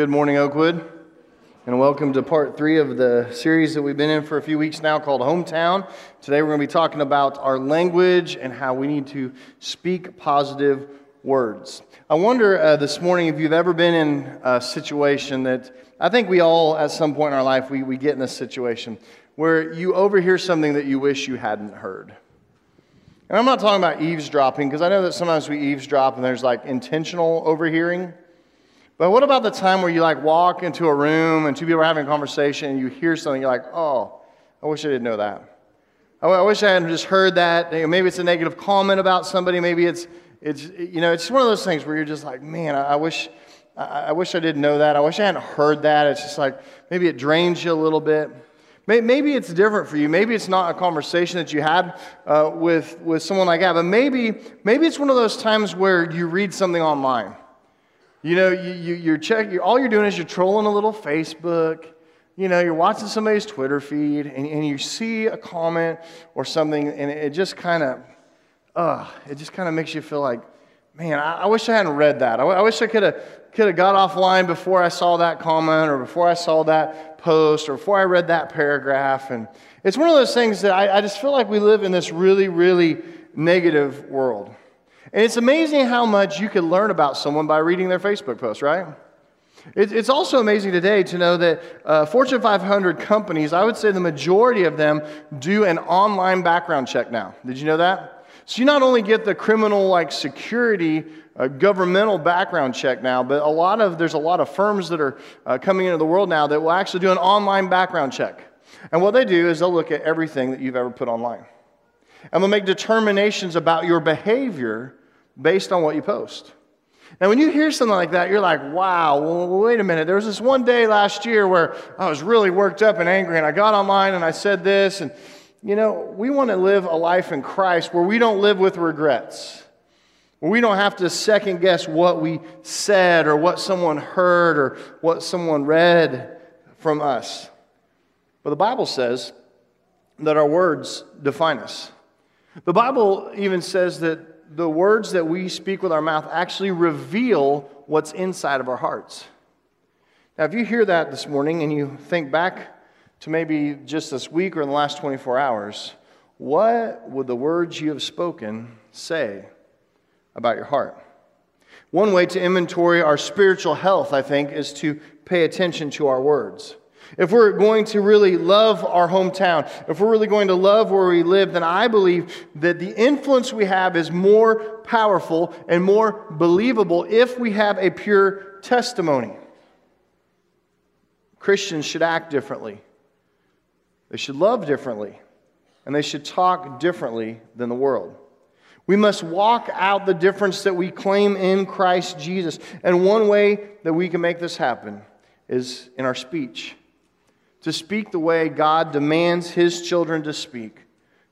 Good morning, Oakwood, and welcome to part three of the series that we've been in for a few weeks now called Hometown. Today, we're going to be talking about our language and how we need to speak positive words. I wonder uh, this morning if you've ever been in a situation that I think we all, at some point in our life, we, we get in this situation where you overhear something that you wish you hadn't heard. And I'm not talking about eavesdropping because I know that sometimes we eavesdrop and there's like intentional overhearing. But what about the time where you like walk into a room and two people are having a conversation and you hear something, you're like, oh, I wish I didn't know that. I wish I hadn't just heard that. Maybe it's a negative comment about somebody. Maybe it's, it's you know, it's one of those things where you're just like, man, I, wish, I, I wish I didn't know that. I wish I hadn't heard that. It's just like maybe it drains you a little bit. Maybe it's different for you. Maybe it's not a conversation that you had uh, with, with someone like that, but maybe, maybe it's one of those times where you read something online you know, you, you, you're checking, all you're doing is you're trolling a little Facebook. You know, you're watching somebody's Twitter feed and, and you see a comment or something, and it just kind of, uh, it just kind of makes you feel like, man, I, I, wish I hadn't read that. I, I wish I could have could have got offline before I saw that comment or before I saw that post or before I read that paragraph. And it's one of those things that I, I just feel like we live in this really, really negative world. And it's amazing how much you can learn about someone by reading their Facebook post, right? It's also amazing today to know that uh, Fortune 500 companies, I would say the majority of them do an online background check now. Did you know that? So you not only get the criminal like security uh, governmental background check now, but a lot of there's a lot of firms that are uh, coming into the world now that will actually do an online background check. And what they do is they'll look at everything that you've ever put online. And they'll make determinations about your behavior based on what you post. Now, when you hear something like that, you're like, wow, well, wait a minute. There was this one day last year where I was really worked up and angry, and I got online and I said this. And, you know, we want to live a life in Christ where we don't live with regrets, where we don't have to second guess what we said or what someone heard or what someone read from us. But the Bible says that our words define us. The Bible even says that the words that we speak with our mouth actually reveal what's inside of our hearts. Now, if you hear that this morning and you think back to maybe just this week or in the last 24 hours, what would the words you have spoken say about your heart? One way to inventory our spiritual health, I think, is to pay attention to our words. If we're going to really love our hometown, if we're really going to love where we live, then I believe that the influence we have is more powerful and more believable if we have a pure testimony. Christians should act differently, they should love differently, and they should talk differently than the world. We must walk out the difference that we claim in Christ Jesus. And one way that we can make this happen is in our speech to speak the way God demands his children to speak,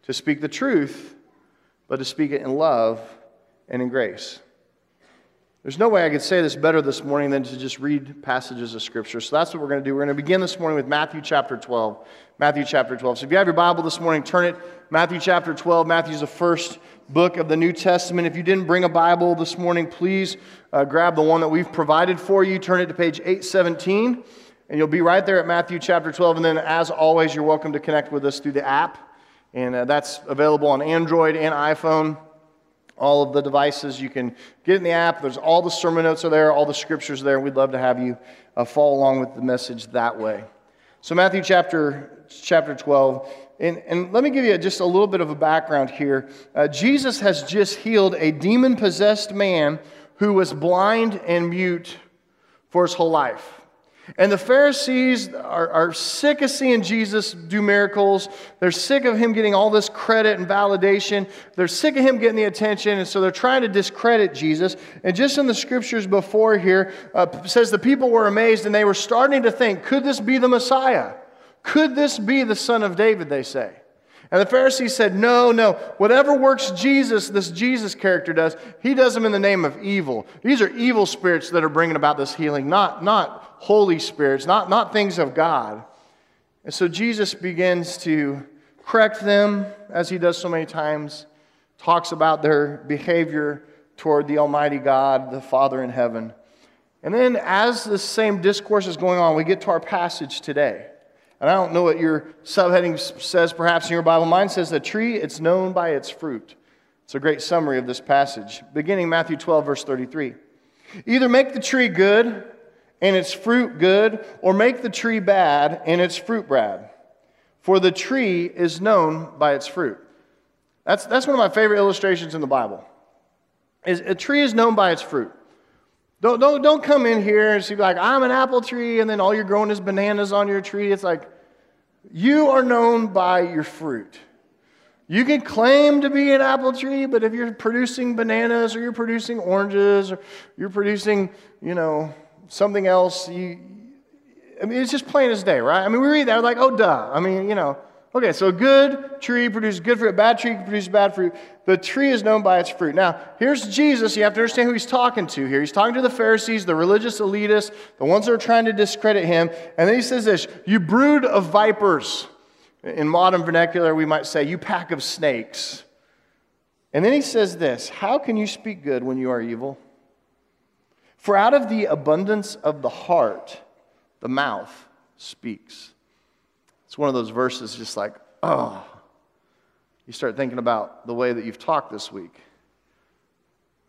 to speak the truth, but to speak it in love and in grace. There's no way I could say this better this morning than to just read passages of Scripture. So that's what we're going to do. We're going to begin this morning with Matthew chapter 12. Matthew chapter 12. So if you have your Bible this morning, turn it. Matthew chapter 12. Matthew's the first book of the New Testament. If you didn't bring a Bible this morning, please uh, grab the one that we've provided for you. Turn it to page 817. And you'll be right there at Matthew chapter 12. And then, as always, you're welcome to connect with us through the app. And uh, that's available on Android and iPhone. All of the devices, you can get in the app. There's all the sermon notes are there, all the scriptures there. We'd love to have you uh, follow along with the message that way. So, Matthew chapter, chapter 12. And, and let me give you just a little bit of a background here. Uh, Jesus has just healed a demon possessed man who was blind and mute for his whole life. And the Pharisees are, are, sick of seeing Jesus do miracles. They're sick of him getting all this credit and validation. They're sick of him getting the attention, and so they're trying to discredit Jesus. And just in the scriptures before here, uh, says the people were amazed and they were starting to think, could this be the Messiah? Could this be the son of David, they say? And the Pharisees said, No, no. Whatever works Jesus, this Jesus character does, he does them in the name of evil. These are evil spirits that are bringing about this healing, not, not holy spirits, not, not things of God. And so Jesus begins to correct them, as he does so many times, talks about their behavior toward the Almighty God, the Father in heaven. And then, as the same discourse is going on, we get to our passage today. And I don't know what your subheading says, perhaps in your Bible. Mine says the tree, it's known by its fruit. It's a great summary of this passage, beginning Matthew 12, verse 33. Either make the tree good and its fruit good, or make the tree bad and its fruit bad. For the tree is known by its fruit. That's, that's one of my favorite illustrations in the Bible. Is a tree is known by its fruit. Don't, don't, don't come in here and see like, I'm an apple tree, and then all you're growing is bananas on your tree. It's like, you are known by your fruit. You can claim to be an apple tree, but if you're producing bananas or you're producing oranges or you're producing, you know, something else, you, I mean, it's just plain as day, right? I mean, we read that, we're like, oh, duh. I mean, you know, Okay, so a good tree produces good fruit, a bad tree produces bad fruit. The tree is known by its fruit. Now, here's Jesus. You have to understand who he's talking to here. He's talking to the Pharisees, the religious elitists, the ones that are trying to discredit him. And then he says this You brood of vipers. In modern vernacular, we might say, You pack of snakes. And then he says this How can you speak good when you are evil? For out of the abundance of the heart, the mouth speaks. It's one of those verses just like, oh. You start thinking about the way that you've talked this week.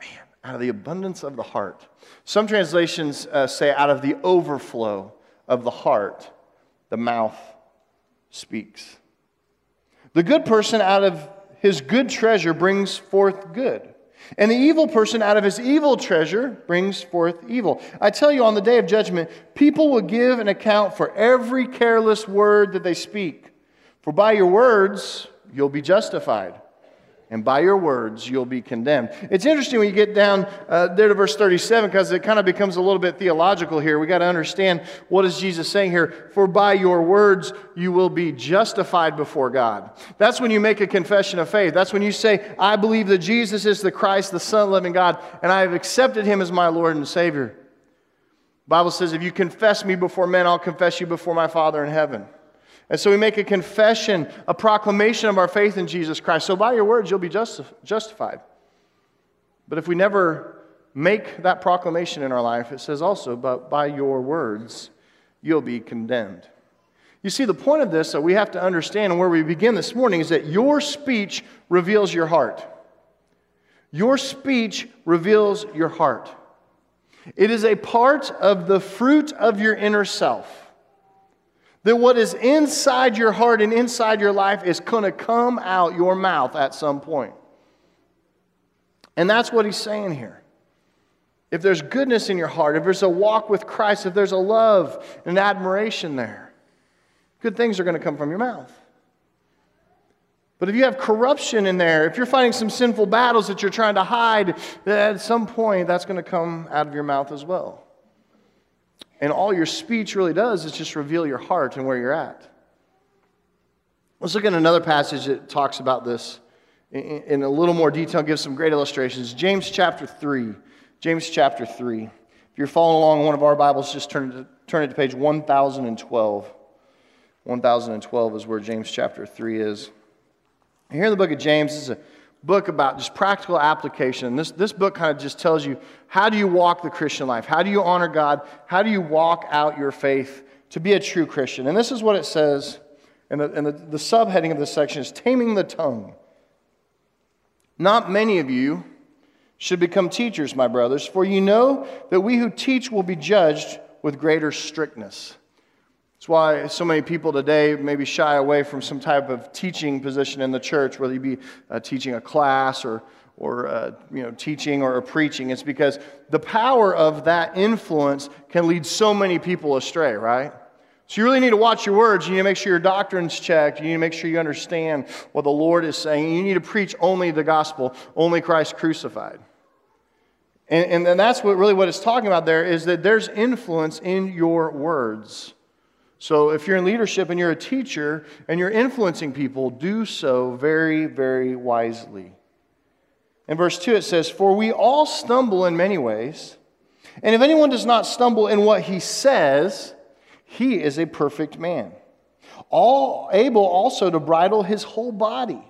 Man, out of the abundance of the heart. Some translations uh, say, out of the overflow of the heart, the mouth speaks. The good person out of his good treasure brings forth good. And the evil person out of his evil treasure brings forth evil. I tell you, on the day of judgment, people will give an account for every careless word that they speak. For by your words, you'll be justified and by your words you'll be condemned. It's interesting when you get down uh, there to verse 37 because it kind of becomes a little bit theological here. We got to understand what is Jesus saying here? For by your words you will be justified before God. That's when you make a confession of faith. That's when you say, I believe that Jesus is the Christ, the Son of the living God, and I have accepted him as my Lord and Savior. The Bible says, if you confess me before men, I'll confess you before my Father in heaven. And so we make a confession, a proclamation of our faith in Jesus Christ. So by your words, you'll be justi- justified. But if we never make that proclamation in our life, it says also, but by your words, you'll be condemned. You see, the point of this that we have to understand and where we begin this morning is that your speech reveals your heart. Your speech reveals your heart. It is a part of the fruit of your inner self. That what is inside your heart and inside your life is going to come out your mouth at some point. And that's what he's saying here. If there's goodness in your heart, if there's a walk with Christ, if there's a love and admiration there, good things are going to come from your mouth. But if you have corruption in there, if you're fighting some sinful battles that you're trying to hide, at some point that's going to come out of your mouth as well. And all your speech really does is just reveal your heart and where you're at. Let's look at another passage that talks about this in a little more detail, gives some great illustrations. James chapter 3. James chapter 3. If you're following along in one of our Bibles, just turn, to, turn it to page 1012. 1012 is where James chapter 3 is. Here in the book of James, this is a book about just practical application. This, this book kind of just tells you how do you walk the Christian life? How do you honor God? How do you walk out your faith to be a true Christian? And this is what it says, and the, the, the subheading of this section is Taming the Tongue. Not many of you should become teachers, my brothers, for you know that we who teach will be judged with greater strictness. That's why so many people today maybe shy away from some type of teaching position in the church, whether you be uh, teaching a class or, or uh, you know, teaching or preaching. It's because the power of that influence can lead so many people astray, right? So you really need to watch your words. You need to make sure your doctrine's checked. You need to make sure you understand what the Lord is saying. You need to preach only the gospel, only Christ crucified. And, and that's what really what it's talking about there is that there's influence in your words. So if you're in leadership and you're a teacher and you're influencing people, do so very, very wisely. In verse 2, it says, For we all stumble in many ways, and if anyone does not stumble in what he says, he is a perfect man, all able also to bridle his whole body.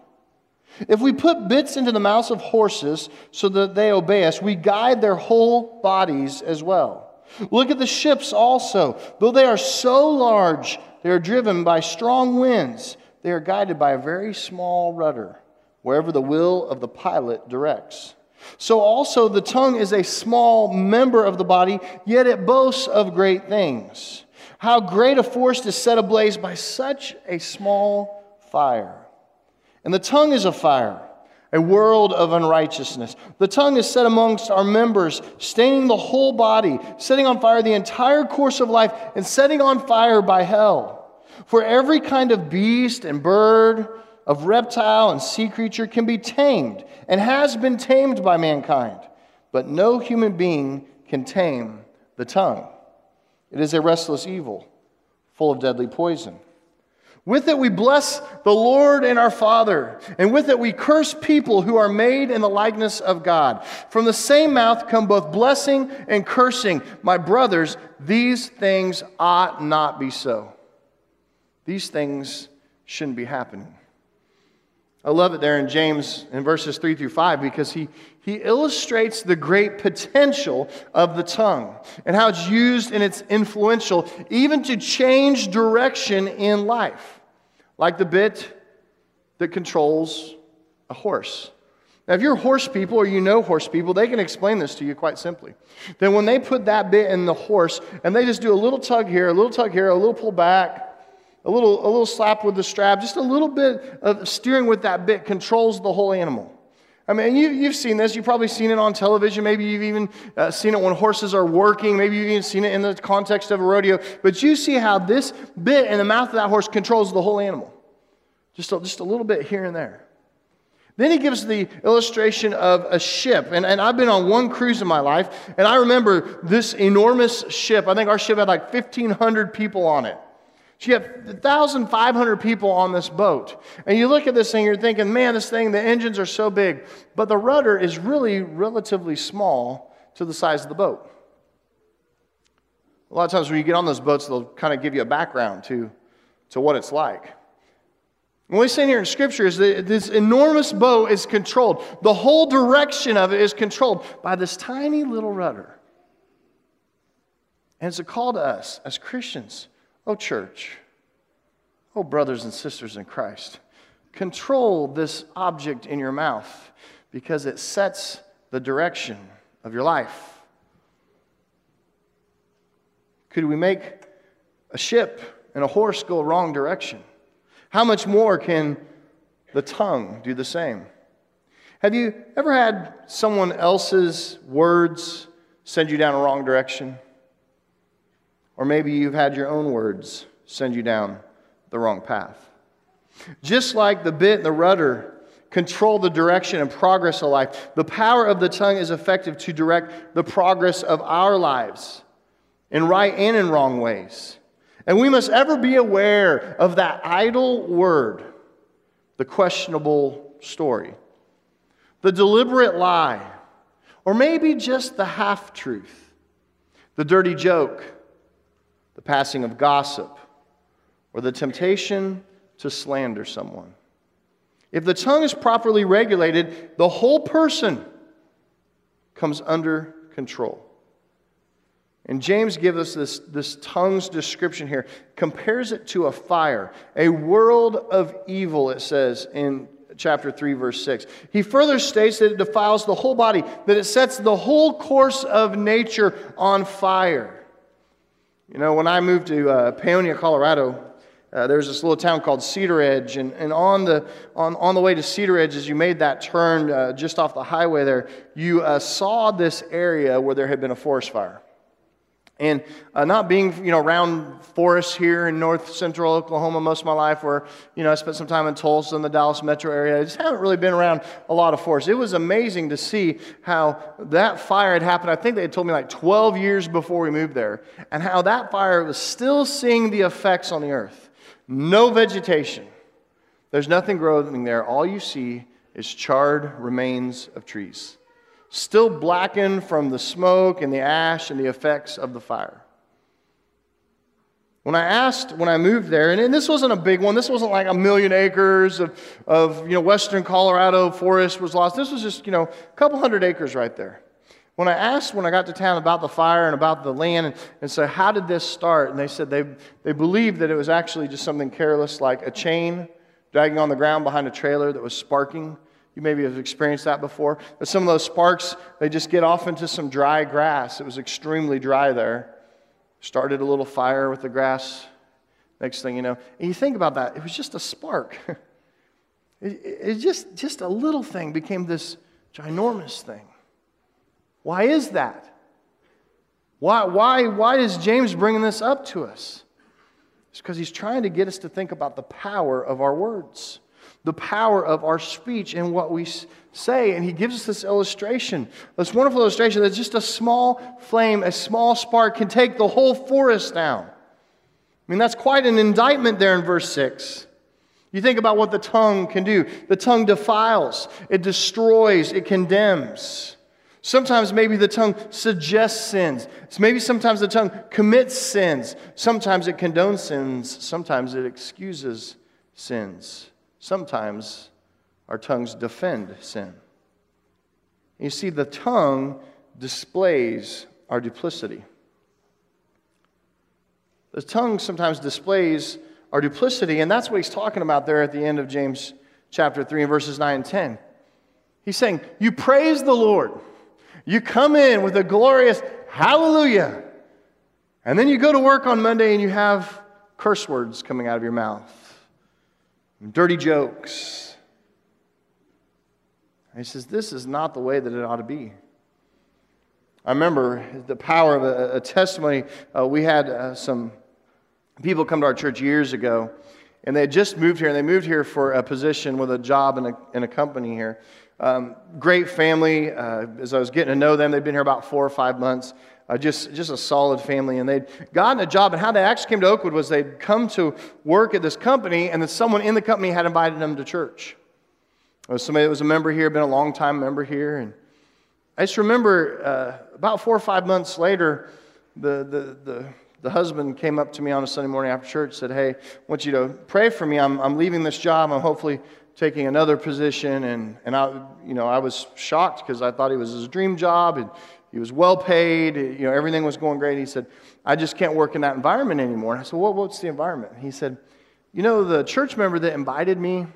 If we put bits into the mouths of horses so that they obey us, we guide their whole bodies as well. Look at the ships also. Though they are so large, they are driven by strong winds. They are guided by a very small rudder, wherever the will of the pilot directs. So also the tongue is a small member of the body, yet it boasts of great things. How great a forest is set ablaze by such a small fire. And the tongue is a fire, a world of unrighteousness. The tongue is set amongst our members, staining the whole body, setting on fire the entire course of life, and setting on fire by hell. For every kind of beast and bird, of reptile and sea creature can be tamed and has been tamed by mankind, but no human being can tame the tongue. It is a restless evil, full of deadly poison. With it we bless the Lord and our Father, and with it we curse people who are made in the likeness of God. From the same mouth come both blessing and cursing. My brothers, these things ought not be so. These things shouldn't be happening. I love it there in James in verses 3 through 5 because he, he illustrates the great potential of the tongue and how it's used and it's influential even to change direction in life, like the bit that controls a horse. Now, if you're horse people or you know horse people, they can explain this to you quite simply. Then, when they put that bit in the horse and they just do a little tug here, a little tug here, a little pull back, a little, a little slap with the strap, just a little bit of steering with that bit controls the whole animal. I mean, you, you've seen this. You've probably seen it on television. Maybe you've even uh, seen it when horses are working. Maybe you've even seen it in the context of a rodeo. But you see how this bit in the mouth of that horse controls the whole animal. Just a, just a little bit here and there. Then he gives the illustration of a ship. And, and I've been on one cruise in my life, and I remember this enormous ship. I think our ship had like 1,500 people on it. You have 1,500 people on this boat. And you look at this thing, you're thinking, man, this thing, the engines are so big. But the rudder is really relatively small to the size of the boat. A lot of times when you get on those boats, they'll kind of give you a background to, to what it's like. And what he's saying here in Scripture is that this enormous boat is controlled. The whole direction of it is controlled by this tiny little rudder. And it's a call to us as Christians Oh, church, oh, brothers and sisters in Christ, control this object in your mouth because it sets the direction of your life. Could we make a ship and a horse go wrong direction? How much more can the tongue do the same? Have you ever had someone else's words send you down a wrong direction? Or maybe you've had your own words send you down the wrong path. Just like the bit and the rudder control the direction and progress of life, the power of the tongue is effective to direct the progress of our lives in right and in wrong ways. And we must ever be aware of that idle word, the questionable story, the deliberate lie, or maybe just the half truth, the dirty joke the passing of gossip, or the temptation to slander someone. If the tongue is properly regulated, the whole person comes under control. And James gives us this, this tongue's description here, compares it to a fire, a world of evil, it says in chapter 3, verse 6. He further states that it defiles the whole body, that it sets the whole course of nature on fire. You know, when I moved to uh, Paonia, Colorado, uh, there was this little town called Cedaredge, and, and on, the, on, on the way to Cedaredge, as you made that turn uh, just off the highway there, you uh, saw this area where there had been a forest fire. And uh, not being, you know, around forests here in north central Oklahoma most of my life, where, you know, I spent some time in Tulsa and the Dallas metro area, I just haven't really been around a lot of forests. It was amazing to see how that fire had happened. I think they had told me like 12 years before we moved there, and how that fire was still seeing the effects on the earth. No vegetation, there's nothing growing there. All you see is charred remains of trees still blackened from the smoke and the ash and the effects of the fire. When I asked, when I moved there, and this wasn't a big one, this wasn't like a million acres of, of you know, western Colorado forest was lost. This was just, you know, a couple hundred acres right there. When I asked when I got to town about the fire and about the land and, and said, How did this start? And they said they, they believed that it was actually just something careless like a chain dragging on the ground behind a trailer that was sparking. You maybe have experienced that before. But some of those sparks, they just get off into some dry grass. It was extremely dry there. Started a little fire with the grass. Next thing you know, and you think about that, it was just a spark. it, it, just, just a little thing became this ginormous thing. Why is that? Why, why, why is James bringing this up to us? It's because he's trying to get us to think about the power of our words, the power of our speech and what we say. And he gives us this illustration, this wonderful illustration that just a small flame, a small spark can take the whole forest down. I mean, that's quite an indictment there in verse 6. You think about what the tongue can do. The tongue defiles, it destroys, it condemns. Sometimes maybe the tongue suggests sins. Maybe sometimes the tongue commits sins. Sometimes it condones sins. Sometimes it excuses sins. Sometimes our tongues defend sin. You see, the tongue displays our duplicity. The tongue sometimes displays our duplicity, and that's what he's talking about there at the end of James chapter 3 and verses 9 and 10. He's saying, You praise the Lord. You come in with a glorious hallelujah. And then you go to work on Monday and you have curse words coming out of your mouth, dirty jokes. And he says, This is not the way that it ought to be. I remember the power of a, a testimony. Uh, we had uh, some people come to our church years ago, and they had just moved here, and they moved here for a position with a job in a, in a company here. Um, great family. Uh, as I was getting to know them, they'd been here about four or five months. Uh, just, just a solid family. And they'd gotten a job. And how they actually came to Oakwood was they'd come to work at this company, and then someone in the company had invited them to church. It was somebody that was a member here, been a long time member here. And I just remember uh, about four or five months later, the, the, the, the husband came up to me on a Sunday morning after church said, Hey, I want you to pray for me. I'm, I'm leaving this job. I'm hopefully taking another position, and, and I, you know, I was shocked because I thought it was his dream job, and he was well paid, you know, everything was going great. He said, I just can't work in that environment anymore. And I said, well, what's the environment? He said, you know, the church member that invited me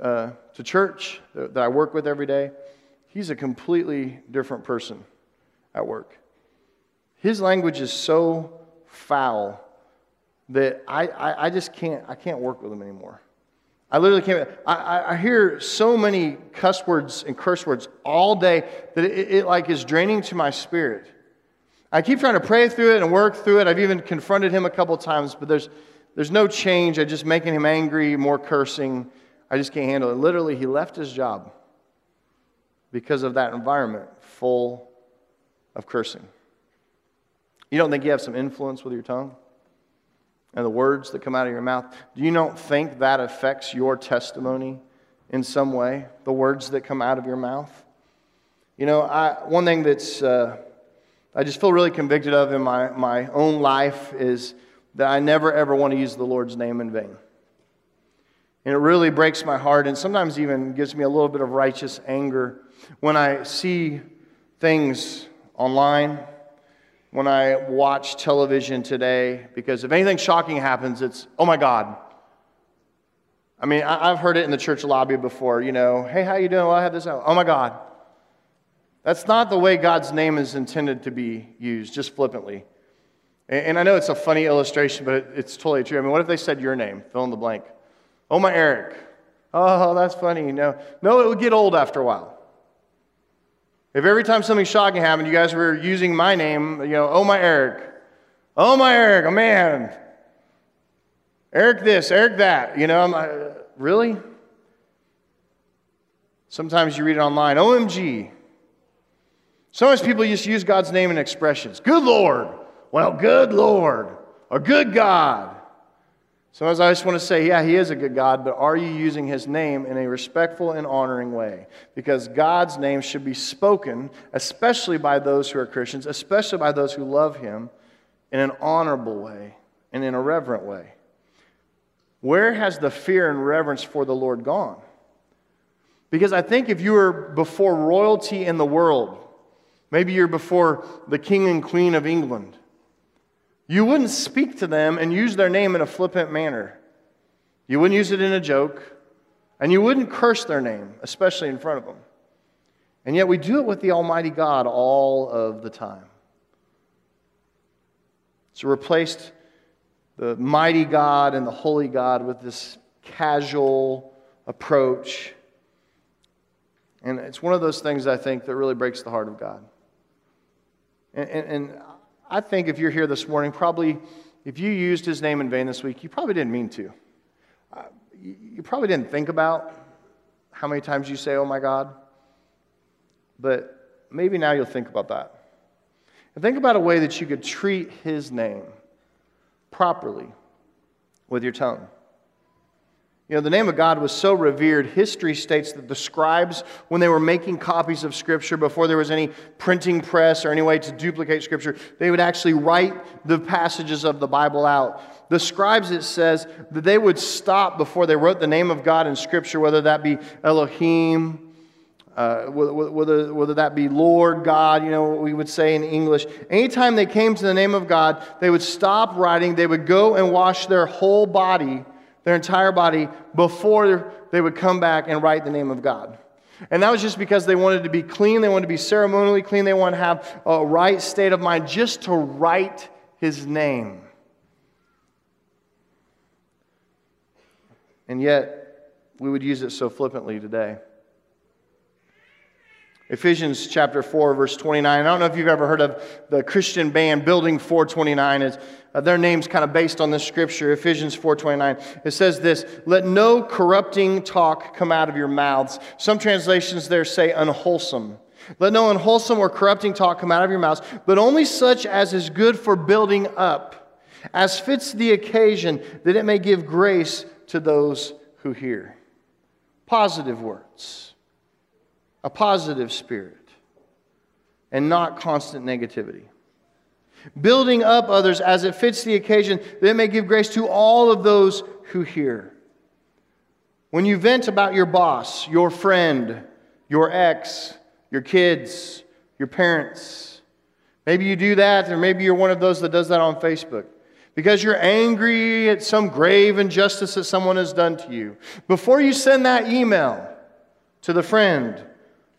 uh, to church that I work with every day, he's a completely different person at work. His language is so foul that I, I, I just can't, I can't work with him anymore. I literally can't. I, I hear so many cuss words and curse words all day that it, it like is draining to my spirit. I keep trying to pray through it and work through it. I've even confronted him a couple times, but there's, there's no change. I'm just making him angry, more cursing. I just can't handle it. Literally, he left his job because of that environment full of cursing. You don't think you have some influence with your tongue? And the words that come out of your mouth, do you not think that affects your testimony in some way? The words that come out of your mouth? You know, I, one thing that's uh, I just feel really convicted of in my, my own life is that I never ever want to use the Lord's name in vain. And it really breaks my heart and sometimes even gives me a little bit of righteous anger when I see things online when I watch television today because if anything shocking happens, it's, oh my God. I mean, I've heard it in the church lobby before, you know, hey, how you doing? Well, I had this out. Oh my God. That's not the way God's name is intended to be used, just flippantly. And I know it's a funny illustration, but it's totally true. I mean, what if they said your name? Fill in the blank. Oh, my Eric. Oh, that's funny. No, no, it would get old after a while. If every time something shocking happened, you guys were using my name, you know, oh my Eric, oh my Eric, oh man, Eric this, Eric that, you know, I'm like, really? Sometimes you read it online, OMG. Sometimes people just use God's name in expressions. Good Lord. Well, good Lord. Or good God. Sometimes I just want to say, yeah, He is a good God, but are you using His name in a respectful and honoring way? Because God's name should be spoken, especially by those who are Christians, especially by those who love Him, in an honorable way and in a reverent way. Where has the fear and reverence for the Lord gone? Because I think if you were before royalty in the world, Maybe you're before the king and queen of England. You wouldn't speak to them and use their name in a flippant manner. You wouldn't use it in a joke, and you wouldn't curse their name, especially in front of them. And yet we do it with the Almighty God all of the time. So replaced the mighty God and the holy God with this casual approach. And it's one of those things I think that really breaks the heart of God. And, and, and, I think if you're here this morning, probably if you used his name in vain this week, you probably didn't mean to. Uh, you, you probably didn't think about how many times you say, oh my God. But maybe now you'll think about that. And think about a way that you could treat his name properly with your tongue. You know, the name of God was so revered, history states that the scribes, when they were making copies of Scripture, before there was any printing press or any way to duplicate Scripture, they would actually write the passages of the Bible out. The scribes, it says, that they would stop before they wrote the name of God in Scripture, whether that be Elohim, uh, whether, whether that be Lord God, you know, we would say in English. Anytime they came to the name of God, they would stop writing, they would go and wash their whole body their entire body before they would come back and write the name of God. And that was just because they wanted to be clean, they wanted to be ceremonially clean, they wanted to have a right state of mind just to write his name. And yet, we would use it so flippantly today. Ephesians chapter 4, verse 29. I don't know if you've ever heard of the Christian band Building 429. It's, uh, their name's kind of based on this scripture, Ephesians 4.29. It says this, let no corrupting talk come out of your mouths. Some translations there say unwholesome. Let no unwholesome or corrupting talk come out of your mouths, but only such as is good for building up, as fits the occasion, that it may give grace to those who hear. Positive words, a positive spirit, and not constant negativity building up others as it fits the occasion, that may give grace to all of those who hear. When you vent about your boss, your friend, your ex, your kids, your parents, maybe you do that, or maybe you're one of those that does that on Facebook because you're angry at some grave injustice that someone has done to you. Before you send that email to the friend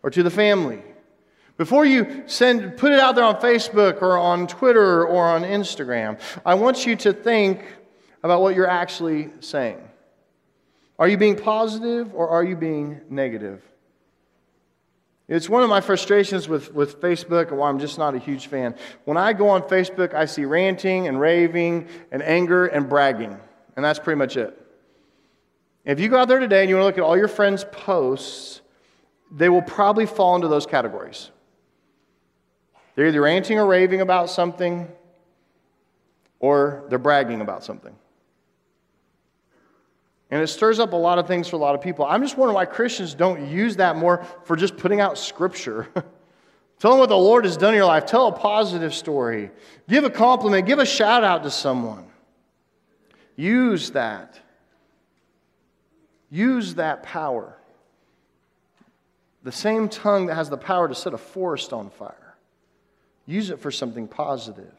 or to the family, before you send, put it out there on Facebook or on Twitter or on Instagram, I want you to think about what you're actually saying. Are you being positive or are you being negative? It's one of my frustrations with, with Facebook and why I'm just not a huge fan. When I go on Facebook, I see ranting and raving and anger and bragging, and that's pretty much it. If you go out there today and you want to look at all your friends' posts, they will probably fall into those categories. They're either ranting or raving about something, or they're bragging about something. And it stirs up a lot of things for a lot of people. I'm just wondering why Christians don't use that more for just putting out scripture. Tell them what the Lord has done in your life. Tell a positive story. Give a compliment. Give a shout out to someone. Use that. Use that power. The same tongue that has the power to set a forest on fire. Use it for something positive.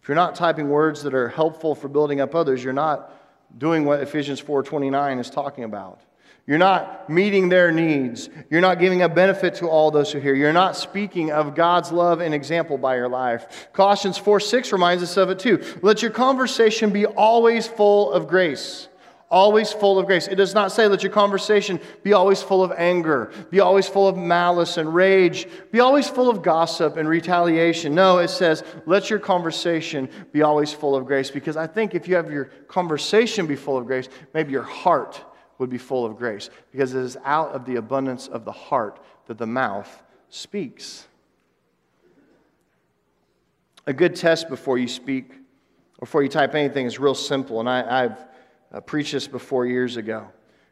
If you're not typing words that are helpful for building up others, you're not doing what Ephesians 4:29 is talking about. You're not meeting their needs. You're not giving a benefit to all those who hear. You're not speaking of God's love and example by your life. Colossians 4 6 reminds us of it too. Let your conversation be always full of grace always full of grace. It does not say, let your conversation be always full of anger, be always full of malice and rage, be always full of gossip and retaliation. No, it says, let your conversation be always full of grace. Because I think if you have your conversation be full of grace, maybe your heart would be full of grace. Because it is out of the abundance of the heart that the mouth speaks. A good test before you speak, before you type anything, is real simple. And I, I've uh, preached this before years ago.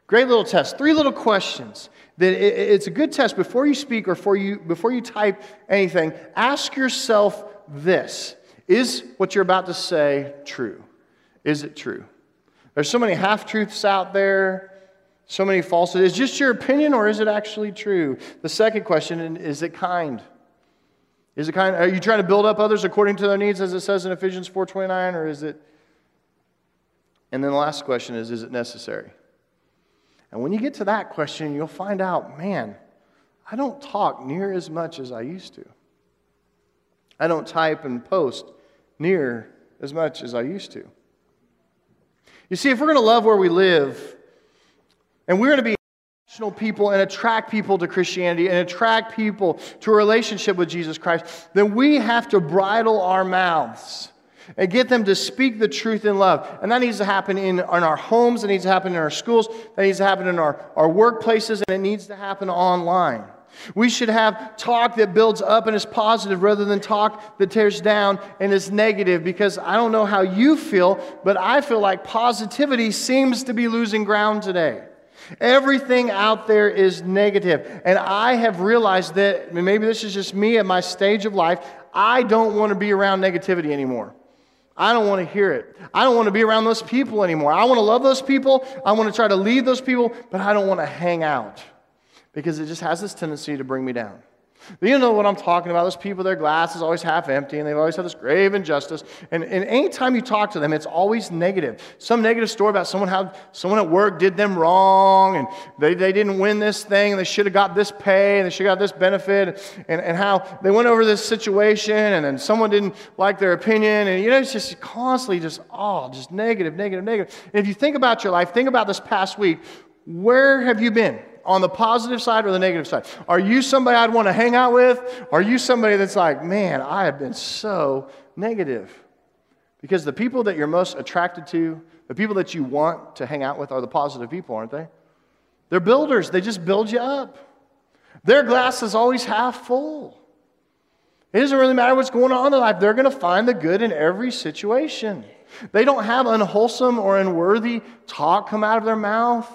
Great little test. Three little questions. That it's a good test before you speak or before you, before you type anything. Ask yourself this Is what you're about to say true? Is it true? There's so many half truths out there, So many falsehoods. Is just your opinion or is it actually true? The second question is it kind? Is it kind? Are you trying to build up others according to their needs, as it says in Ephesians 4:29, or is it? And then the last question is: Is it necessary? And when you get to that question, you'll find out, man, I don't talk near as much as I used to. I don't type and post near as much as I used to. You see, if we're going to love where we live, and we're going to be national people and attract people to Christianity and attract people to a relationship with Jesus Christ, then we have to bridle our mouths and get them to speak the truth in love. And that needs to happen in, in our homes, it needs to happen in our schools, that needs to happen in our, our workplaces, and it needs to happen online. We should have talk that builds up and is positive rather than talk that tears down and is negative because I don't know how you feel, but I feel like positivity seems to be losing ground today. Everything out there is negative. And I have realized that maybe this is just me at my stage of life. I don't want to be around negativity anymore. I don't want to hear it. I don't want to be around those people anymore. I want to love those people. I want to try to lead those people, but I don't want to hang out because it just has this tendency to bring me down. You know what I'm talking about? Those people, their glass is always half empty, and they've always had this grave injustice. And, and anytime you talk to them, it's always negative. Some negative story about someone how someone at work did them wrong, and they, they didn't win this thing, and they should have got this pay, and they should have got this benefit, and, and how they went over this situation, and then someone didn't like their opinion. And you know, it's just constantly just, oh, just negative, negative, negative. And if you think about your life, think about this past week. Where have you been? On the positive side or the negative side? Are you somebody I'd want to hang out with? Are you somebody that's like, man, I have been so negative? Because the people that you're most attracted to, the people that you want to hang out with, are the positive people, aren't they? They're builders, they just build you up. Their glass is always half full. It doesn't really matter what's going on in their life, they're going to find the good in every situation. They don't have unwholesome or unworthy talk come out of their mouth.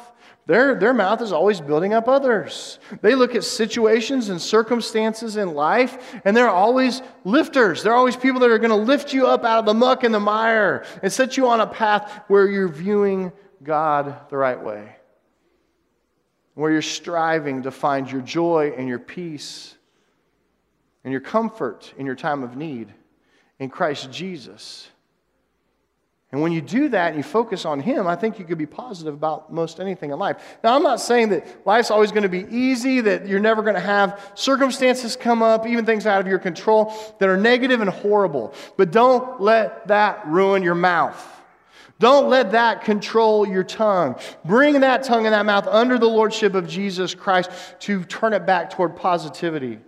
Their, their mouth is always building up others. They look at situations and circumstances in life, and they're always lifters. They're always people that are going to lift you up out of the muck and the mire and set you on a path where you're viewing God the right way, where you're striving to find your joy and your peace and your comfort in your time of need in Christ Jesus. And when you do that and you focus on Him, I think you could be positive about most anything in life. Now, I'm not saying that life's always going to be easy, that you're never going to have circumstances come up, even things out of your control that are negative and horrible. But don't let that ruin your mouth. Don't let that control your tongue. Bring that tongue and that mouth under the lordship of Jesus Christ to turn it back toward positivity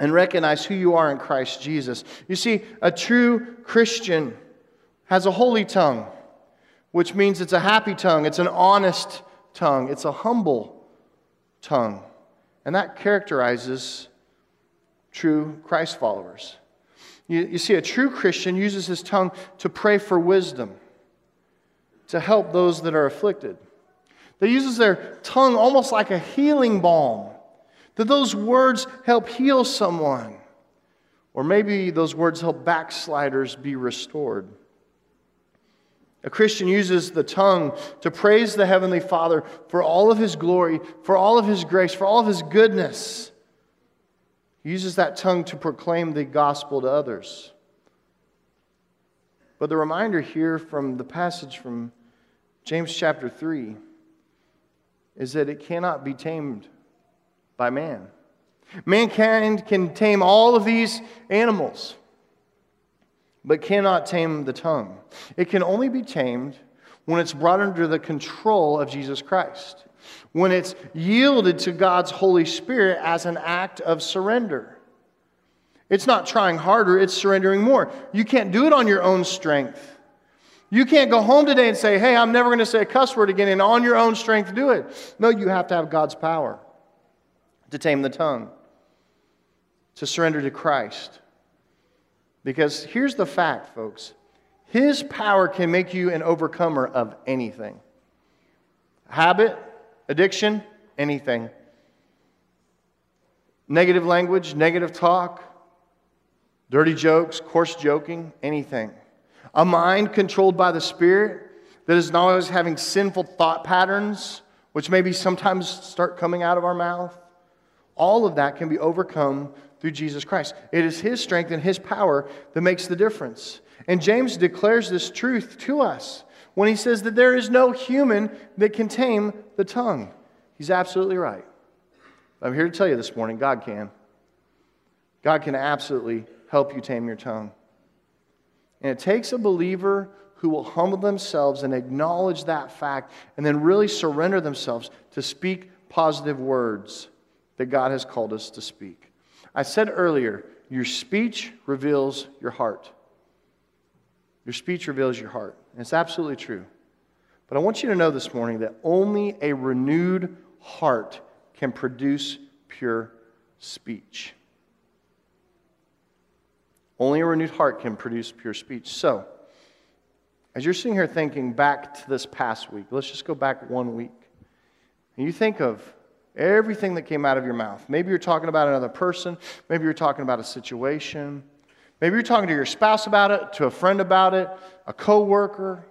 and recognize who you are in Christ Jesus. You see, a true Christian has a holy tongue, which means it's a happy tongue, it's an honest tongue, it's a humble tongue. And that characterizes true Christ followers. You, you, see, a true Christian uses his tongue to pray for wisdom, to help those that are afflicted. They uses their tongue almost like a healing balm, that those words help heal someone. Or maybe those words help backsliders be restored. A Christian uses the tongue to praise the Heavenly Father for all of His glory, for all of His grace, for all of His goodness. He uses that tongue to proclaim the gospel to others. But the reminder here from the passage from James chapter 3 is that it cannot be tamed by man. Mankind can tame all of these animals but cannot tame the tongue. It can only be tamed when it's brought under the control of Jesus Christ, when it's yielded to God's Holy Spirit as an act of surrender. It's not trying harder, it's surrendering more. You can't do it on your own strength. You can't go home today and say, hey, I'm never going to say a cuss word again, and on your own strength do it. No, you have to have God's power to tame the tongue, to surrender to Christ. Because here's the fact, folks His power can make you an overcomer of anything habit, addiction, anything. Negative language, negative talk, dirty jokes, coarse joking, anything. A mind controlled by the Spirit that is not always having sinful thought patterns, which maybe sometimes start coming out of our mouth. All of that can be overcome through Jesus Christ. It is His strength and His power that makes the difference. And James declares this truth to us when he says that there is no human that can tame the tongue. He's absolutely right. I'm here to tell you this morning God can. God can absolutely help you tame your tongue. And it takes a believer who will humble themselves and acknowledge that fact and then really surrender themselves to speak positive words that God has called us to speak. I said earlier, your speech reveals your heart. Your speech reveals your heart. And it's absolutely true. But I want you to know this morning that only a renewed heart can produce pure speech. Only a renewed heart can produce pure speech. So, as you're sitting here thinking back to this past week, let's just go back one week. And you think of everything that came out of your mouth. Maybe you're talking about another person, maybe you're talking about a situation. Maybe you're talking to your spouse about it, to a friend about it, a coworker.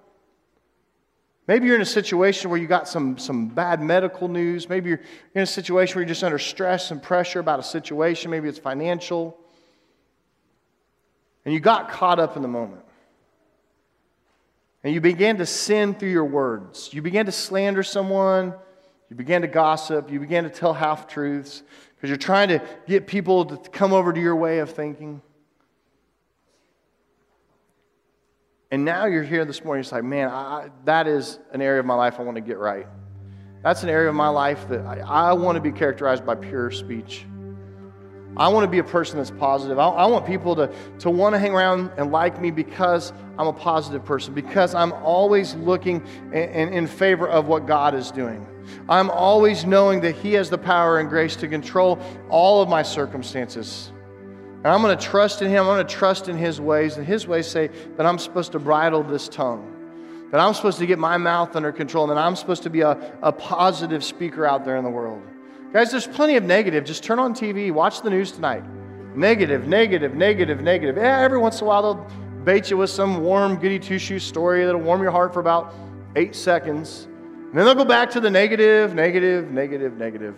Maybe you're in a situation where you got some, some bad medical news. Maybe you're in a situation where you're just under stress and pressure about a situation. Maybe it's financial. And you got caught up in the moment. And you began to sin through your words. You began to slander someone. You began to gossip. You began to tell half truths because you're trying to get people to come over to your way of thinking. And now you're here this morning, it's like, man, I, that is an area of my life I want to get right. That's an area of my life that I, I want to be characterized by pure speech. I want to be a person that's positive. I, I want people to, to want to hang around and like me because I'm a positive person, because I'm always looking in, in, in favor of what God is doing. I'm always knowing that He has the power and grace to control all of my circumstances. And I'm going to trust in Him. I'm going to trust in His ways. And His ways say that I'm supposed to bridle this tongue, that I'm supposed to get my mouth under control, and that I'm supposed to be a, a positive speaker out there in the world. Guys, there's plenty of negative. Just turn on TV, watch the news tonight. Negative, negative, negative, negative. Yeah, every once in a while they'll bait you with some warm, goody two shoes story that'll warm your heart for about eight seconds. And then they'll go back to the negative, negative, negative, negative.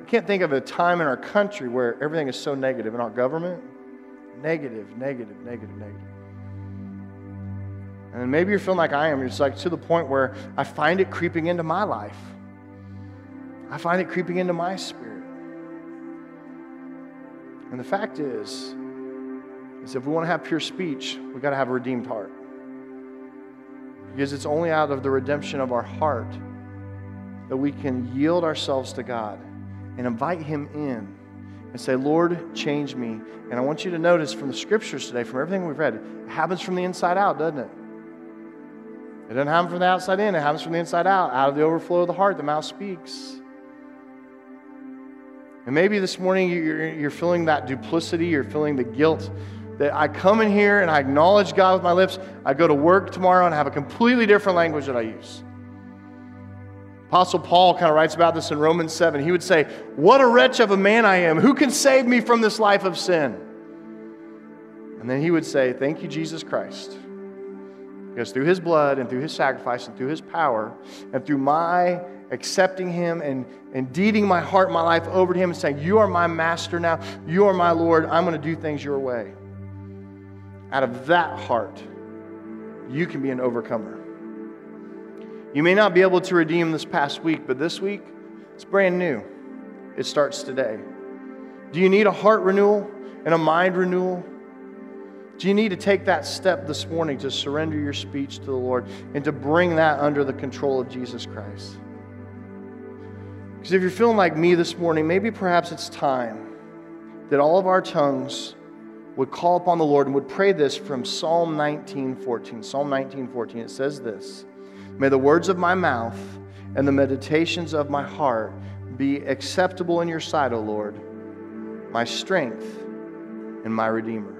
I can't think of a time in our country where everything is so negative in our government. Negative, negative, negative, negative. And maybe you're feeling like I am. It's like to the point where I find it creeping into my life. I find it creeping into my spirit. And the fact is, is if we want to have pure speech, we've got to have a redeemed heart. Because it's only out of the redemption of our heart that we can yield ourselves to God and invite Him in and say, Lord, change me. And I want you to notice from the scriptures today, from everything we've read, it happens from the inside out, doesn't it? It doesn't happen from the outside in, it happens from the inside out. Out of the overflow of the heart, the mouth speaks. And maybe this morning you're, you're feeling that duplicity, you're feeling the guilt that I come in here and I acknowledge God with my lips. I go to work tomorrow and have a completely different language that I use. Apostle Paul kind of writes about this in Romans 7. He would say, What a wretch of a man I am. Who can save me from this life of sin? And then he would say, Thank you, Jesus Christ. Because through his blood and through his sacrifice and through his power and through my accepting him and, and deeding my heart, my life over to him and saying, You are my master now, you are my Lord, I'm going to do things your way. Out of that heart, you can be an overcomer. You may not be able to redeem this past week, but this week, it's brand new. It starts today. Do you need a heart renewal and a mind renewal? Do you need to take that step this morning to surrender your speech to the Lord and to bring that under the control of Jesus Christ? Because if you're feeling like me this morning, maybe perhaps it's time that all of our tongues would call upon the Lord and would pray this from Psalm 19:14. Psalm 19:14 it says this. May the words of my mouth and the meditations of my heart be acceptable in your sight, O Lord, my strength and my Redeemer.